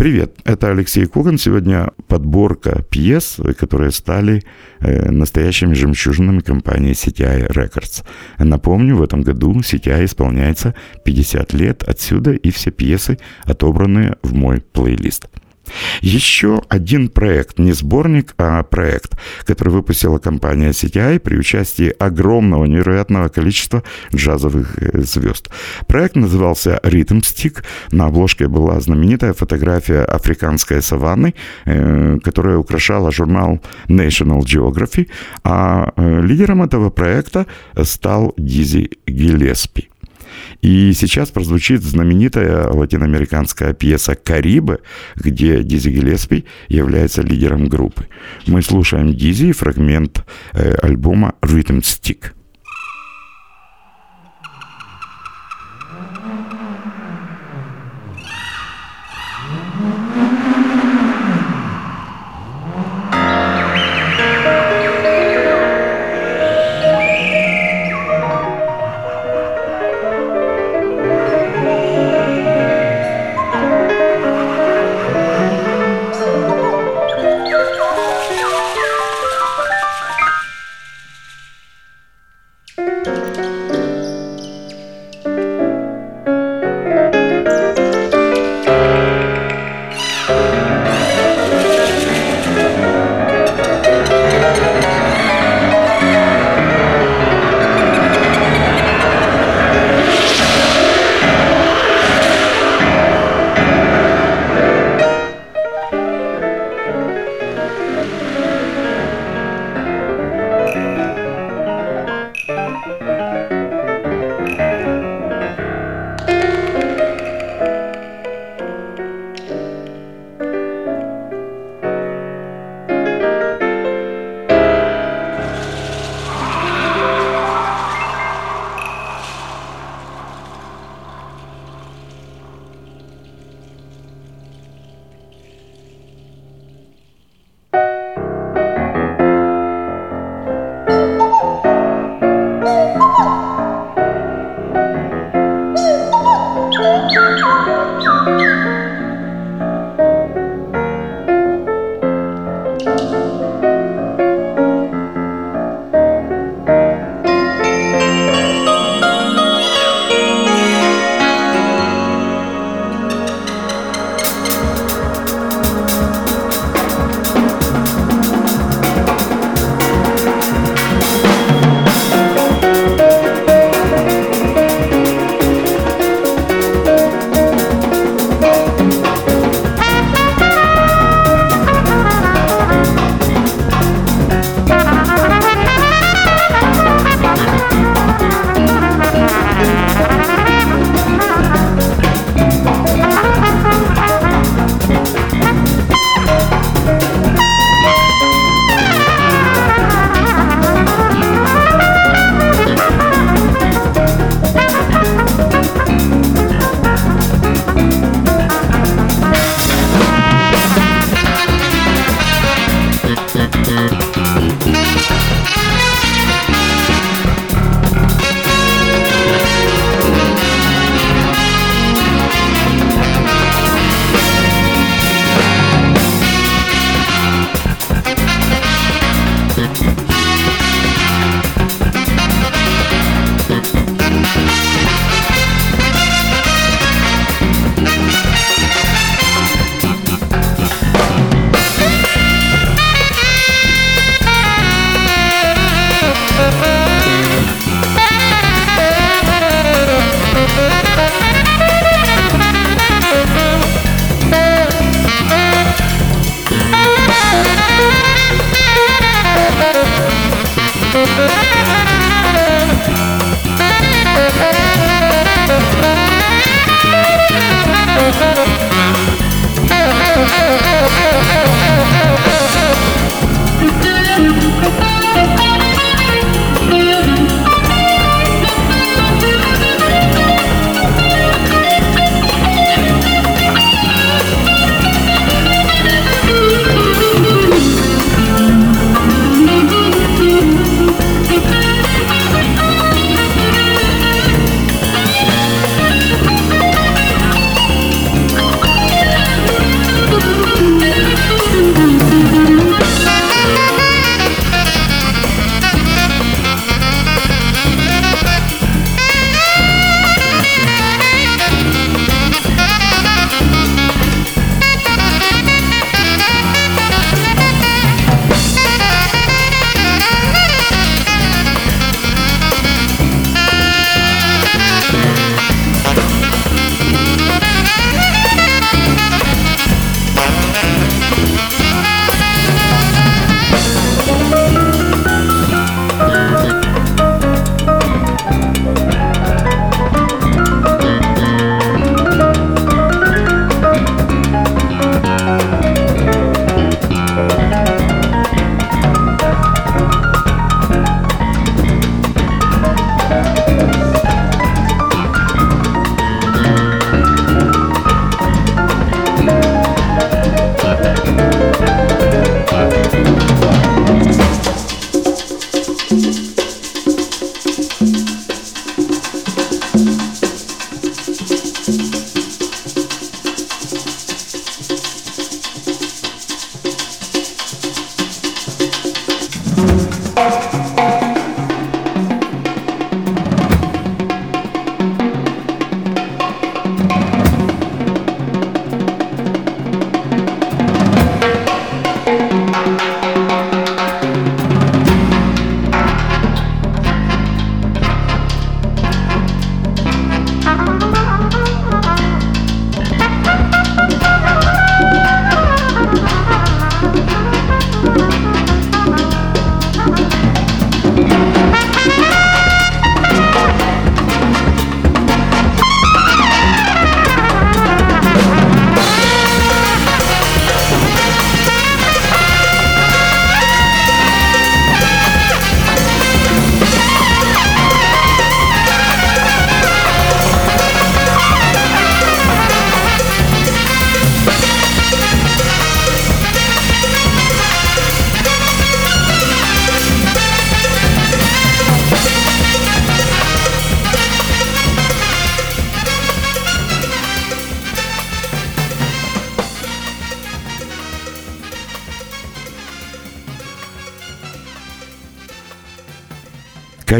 Привет, это Алексей Коган. Сегодня подборка пьес, которые стали э, настоящими жемчужинами компании CTI Records. Напомню, в этом году CTI исполняется 50 лет, отсюда и все пьесы, отобранные в мой плейлист. Еще один проект, не сборник, а проект, который выпустила компания CTI при участии огромного, невероятного количества джазовых э, звезд. Проект назывался Rhythm Stick. На обложке была знаменитая фотография африканской саванны, э, которая украшала журнал National Geography, а э, лидером этого проекта стал Дизи Гиллеспи. И сейчас прозвучит знаменитая латиноамериканская пьеса «Карибы», где Дизи Гелеспи является лидером группы. Мы слушаем Дизи фрагмент э, альбома «Rhythm Stick».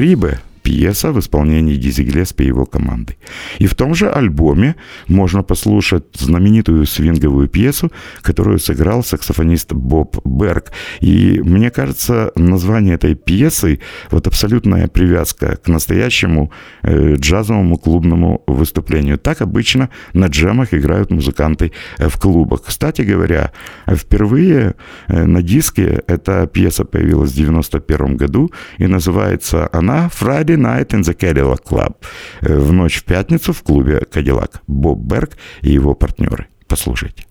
«Карибе» пьеса в исполнении Дизи Гилеспи и его команды. И в том же альбоме можно послушать знаменитую свинговую пьесу, которую сыграл саксофонист Боб Берг. И мне кажется, название этой пьесы вот абсолютная привязка к настоящему э, джазовому клубному выступлению. Так обычно на джемах играют музыканты э, в клубах. Кстати говоря, впервые э, на диске эта пьеса появилась в 91 году и называется она «Friday Night in the Cadillac Club. Э, в ночь в пятницу в клубе Кадиллак. Боб Берг и его партнеры. Послушайте.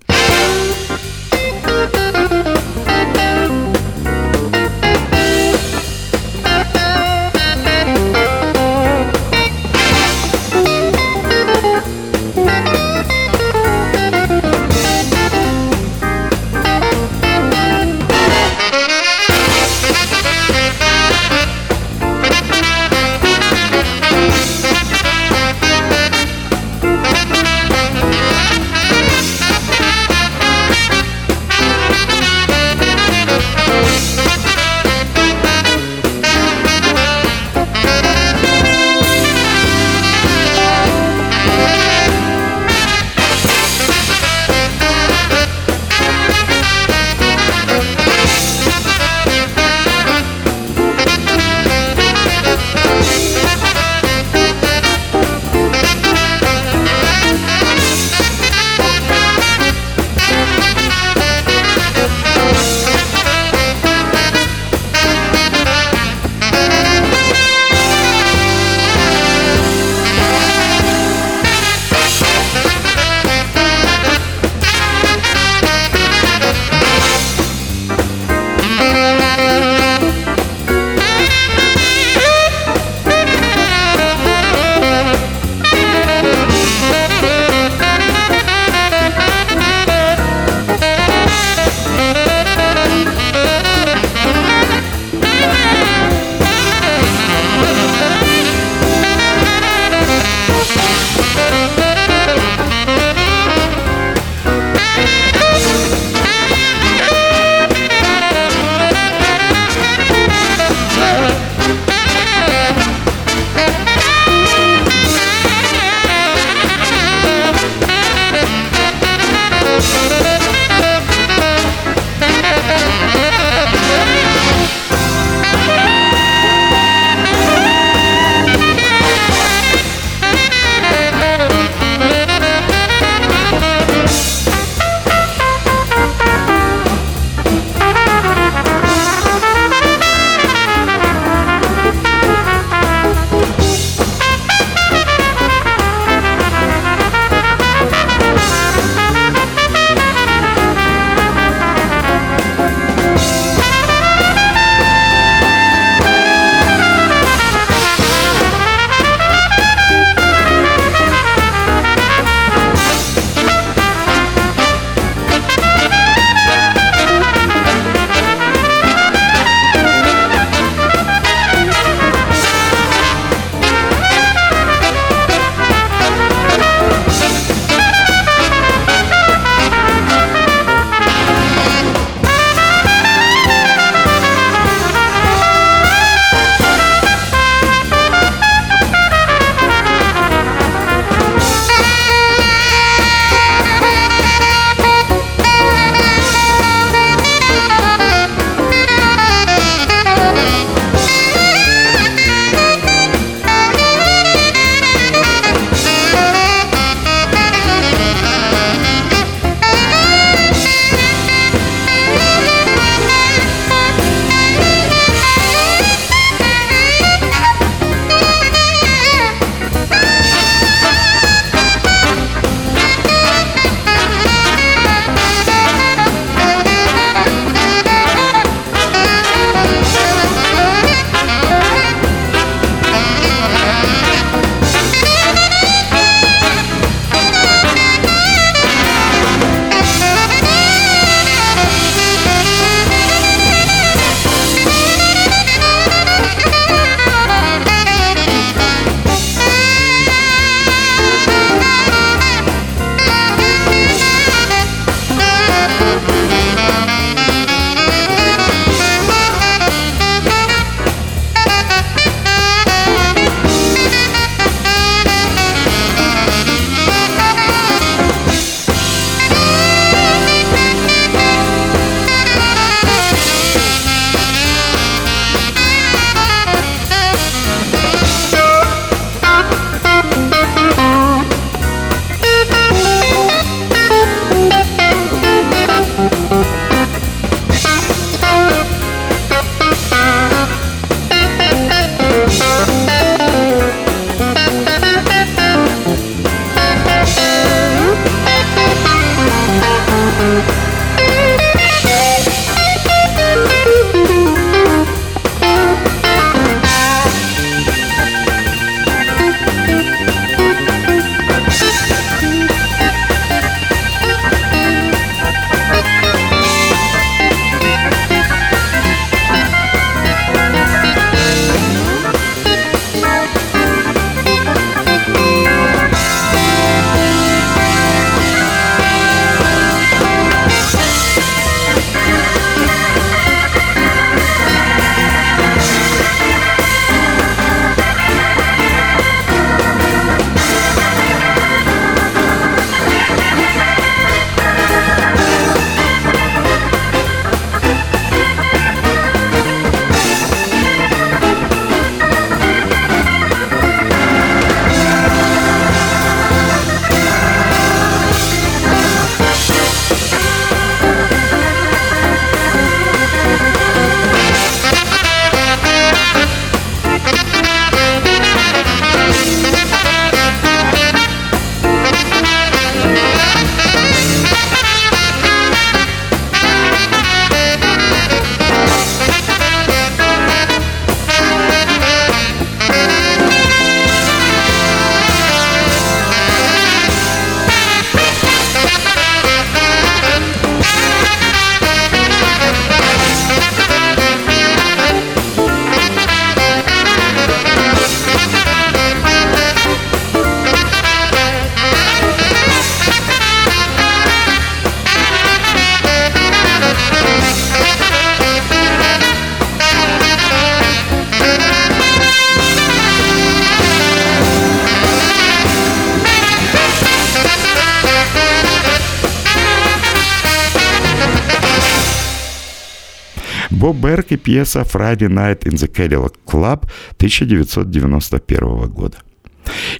Берк и пьеса «Friday Night in the Cadillac Club» 1991 года.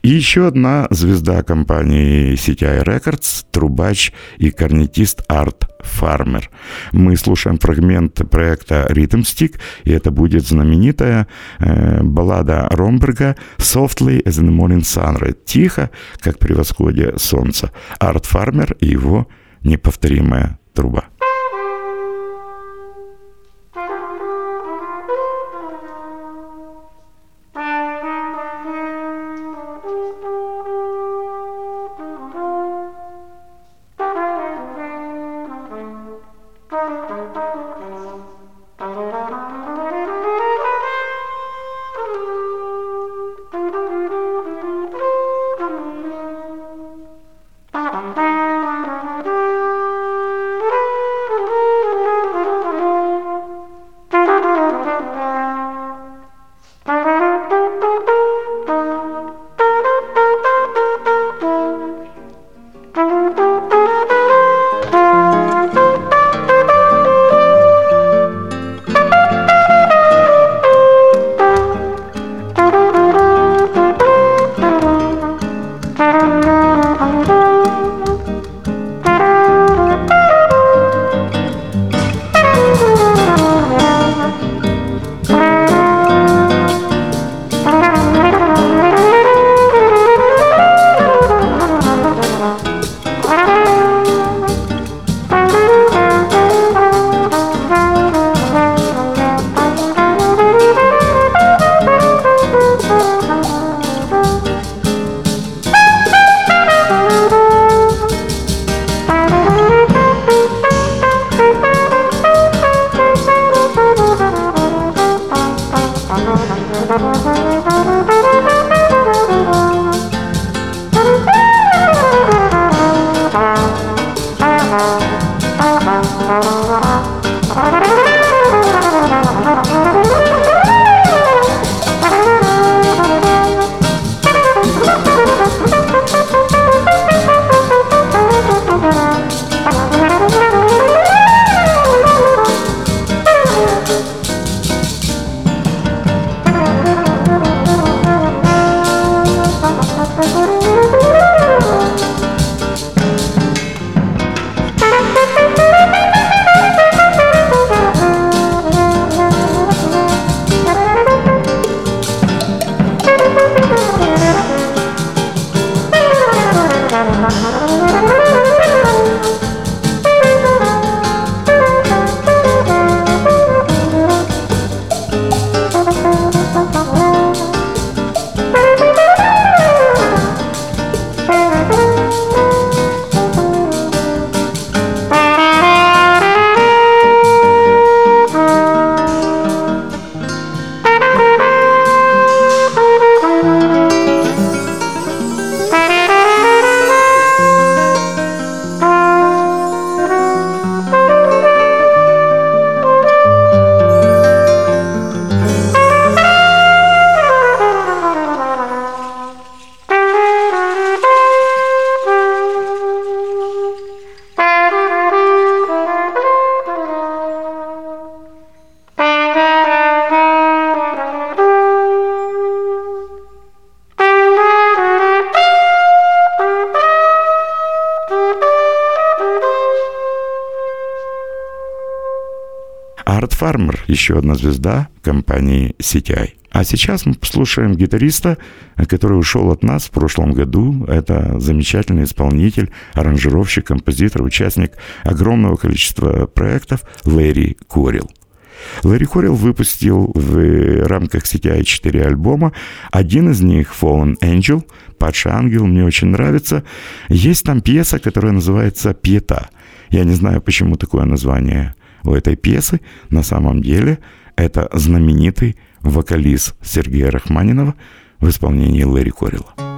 И еще одна звезда компании CTI Records, трубач и корнетист Арт Фармер. Мы слушаем фрагмент проекта Rhythm Stick, и это будет знаменитая э, баллада Ромберга «Softly as in the morning sunrise» — «Тихо, как при восходе солнца». Арт Фармер и его неповторимая труба. Еще одна звезда компании CTI. А сейчас мы послушаем гитариста, который ушел от нас в прошлом году. Это замечательный исполнитель, аранжировщик, композитор, участник огромного количества проектов Лэри Корил. Лэри Корил выпустил в рамках CTI 4 альбома. Один из них, Fallen Angel, Падший ангел, мне очень нравится. Есть там пьеса, которая называется «Пьета». Я не знаю, почему такое название у этой пьесы на самом деле это знаменитый вокалист Сергея Рахманинова в исполнении Лэри Корила.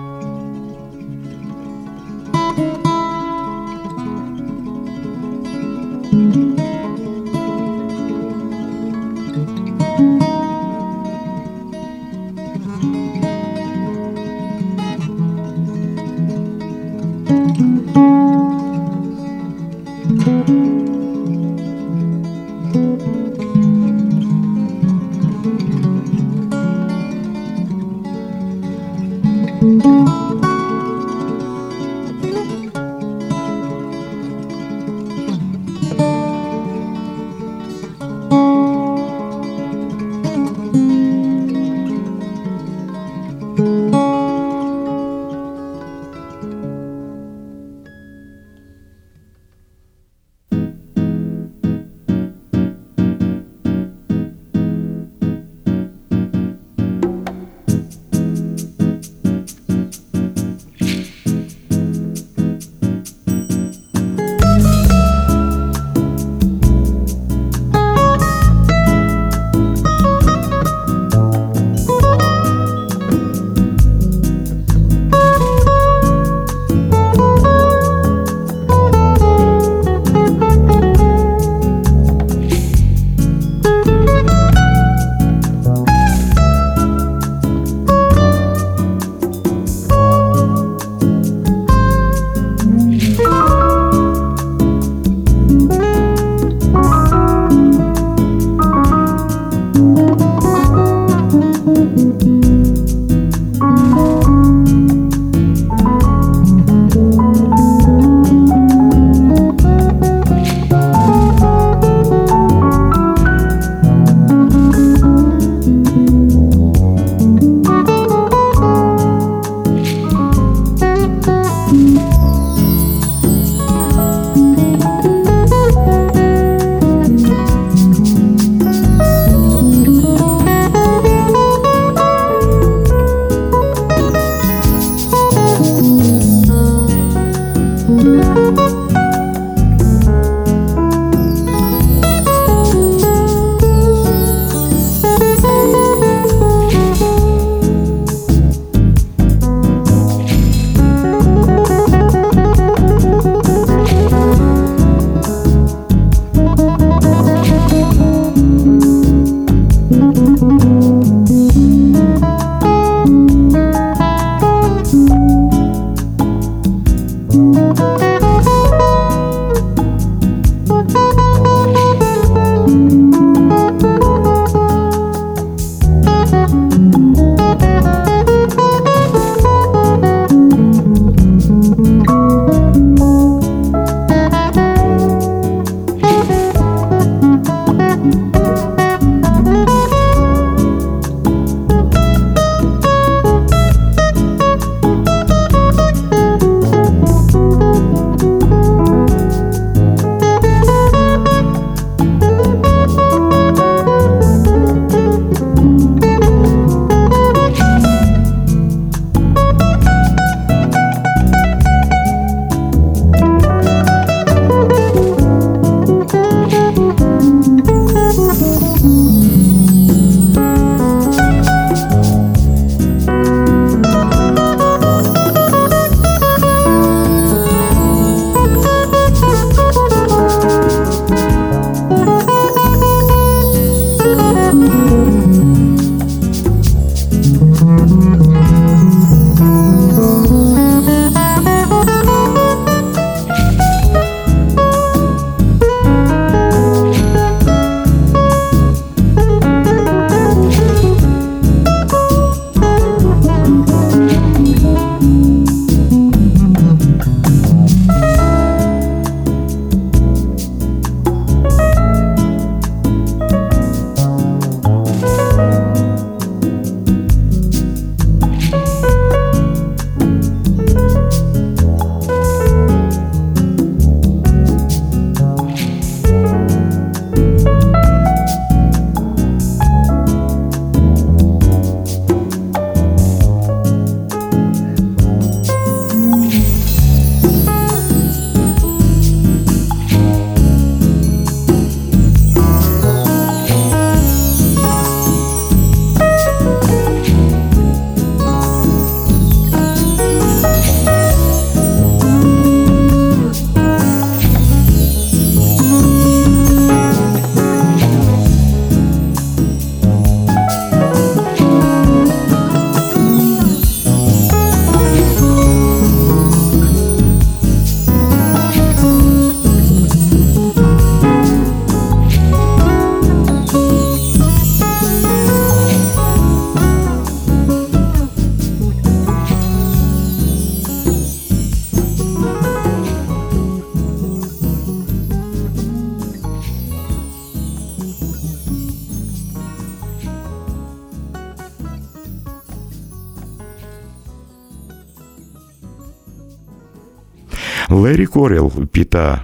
Лэри Корел, Пита,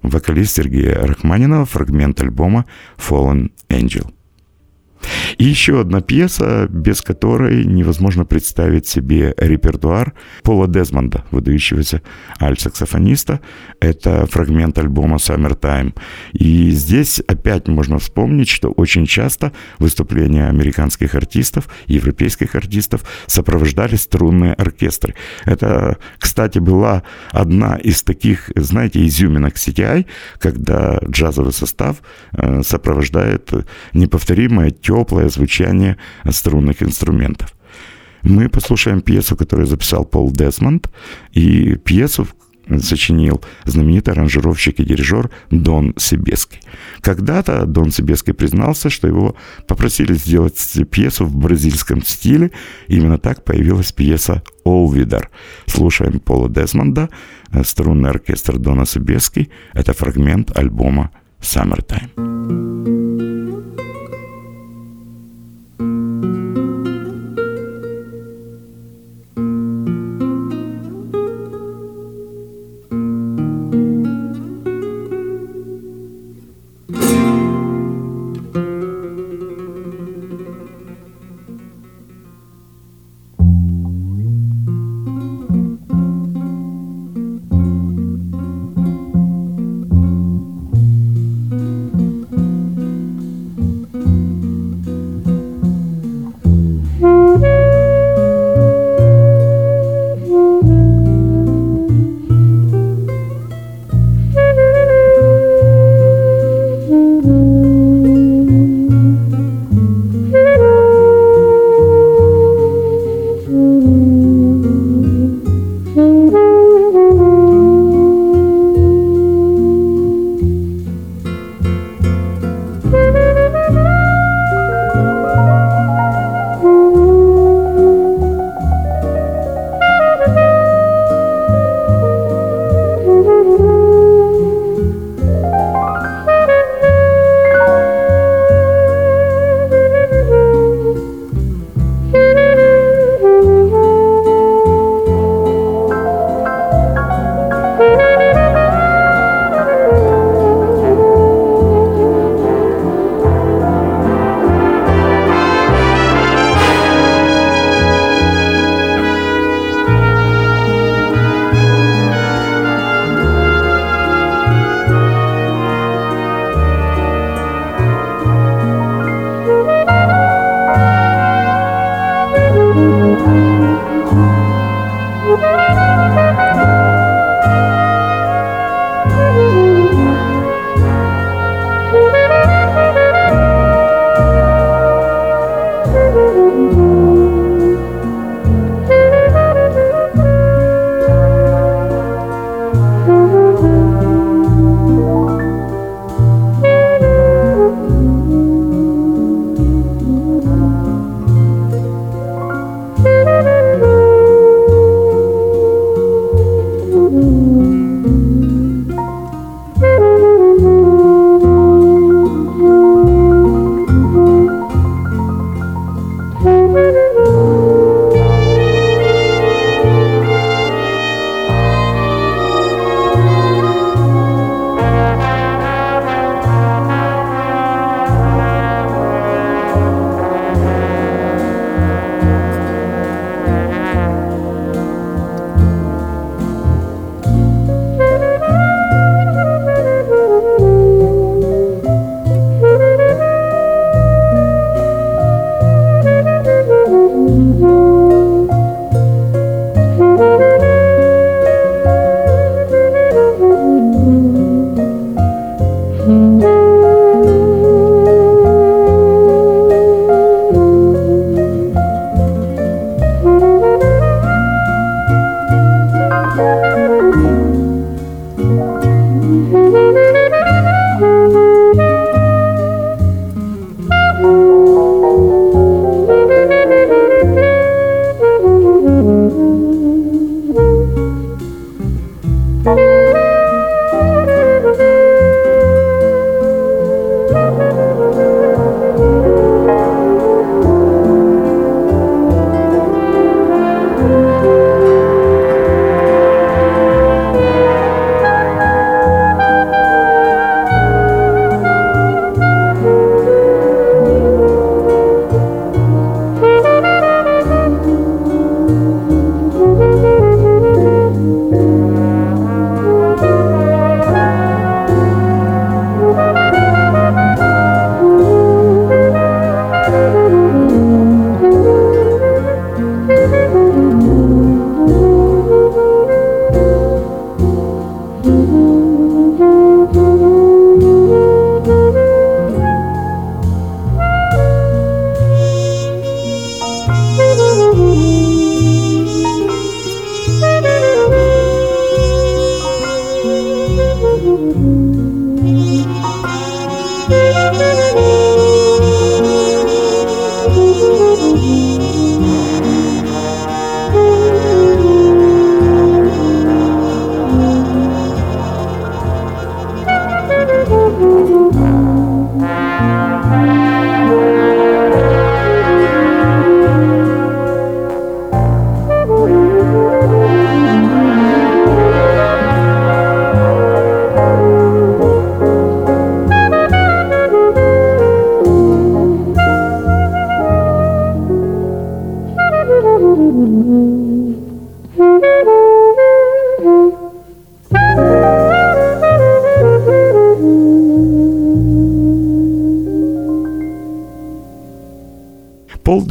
вокалист Сергея Рахманинова, фрагмент альбома Fallen Angel. И еще одна пьеса, без которой невозможно представить себе репертуар Пола Дезмонда, выдающегося альт-саксофониста. Это фрагмент альбома Summertime. И здесь опять можно вспомнить, что очень часто выступления американских артистов, европейских артистов сопровождали струнные оркестры. Это, кстати, была одна из таких, знаете, изюминок CTI, когда джазовый состав э, сопровождает неповторимое, теплое звучание струнных инструментов. Мы послушаем пьесу, которую записал Пол Десмонд, и пьесу сочинил знаменитый аранжировщик и дирижер Дон Сибеский. Когда-то Дон Сибеский признался, что его попросили сделать пьесу в бразильском стиле. Именно так появилась пьеса «Олвидар». Слушаем Пола Десмонда, струнный оркестр Дона Сибеский. Это фрагмент альбома «Summertime».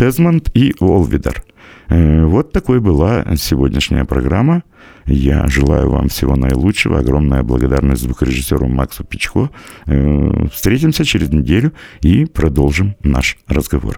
Дезмонд и Олвидер. Э, вот такой была сегодняшняя программа. Я желаю вам всего наилучшего. Огромная благодарность звукорежиссеру Максу Пичко. Э, встретимся через неделю и продолжим наш разговор.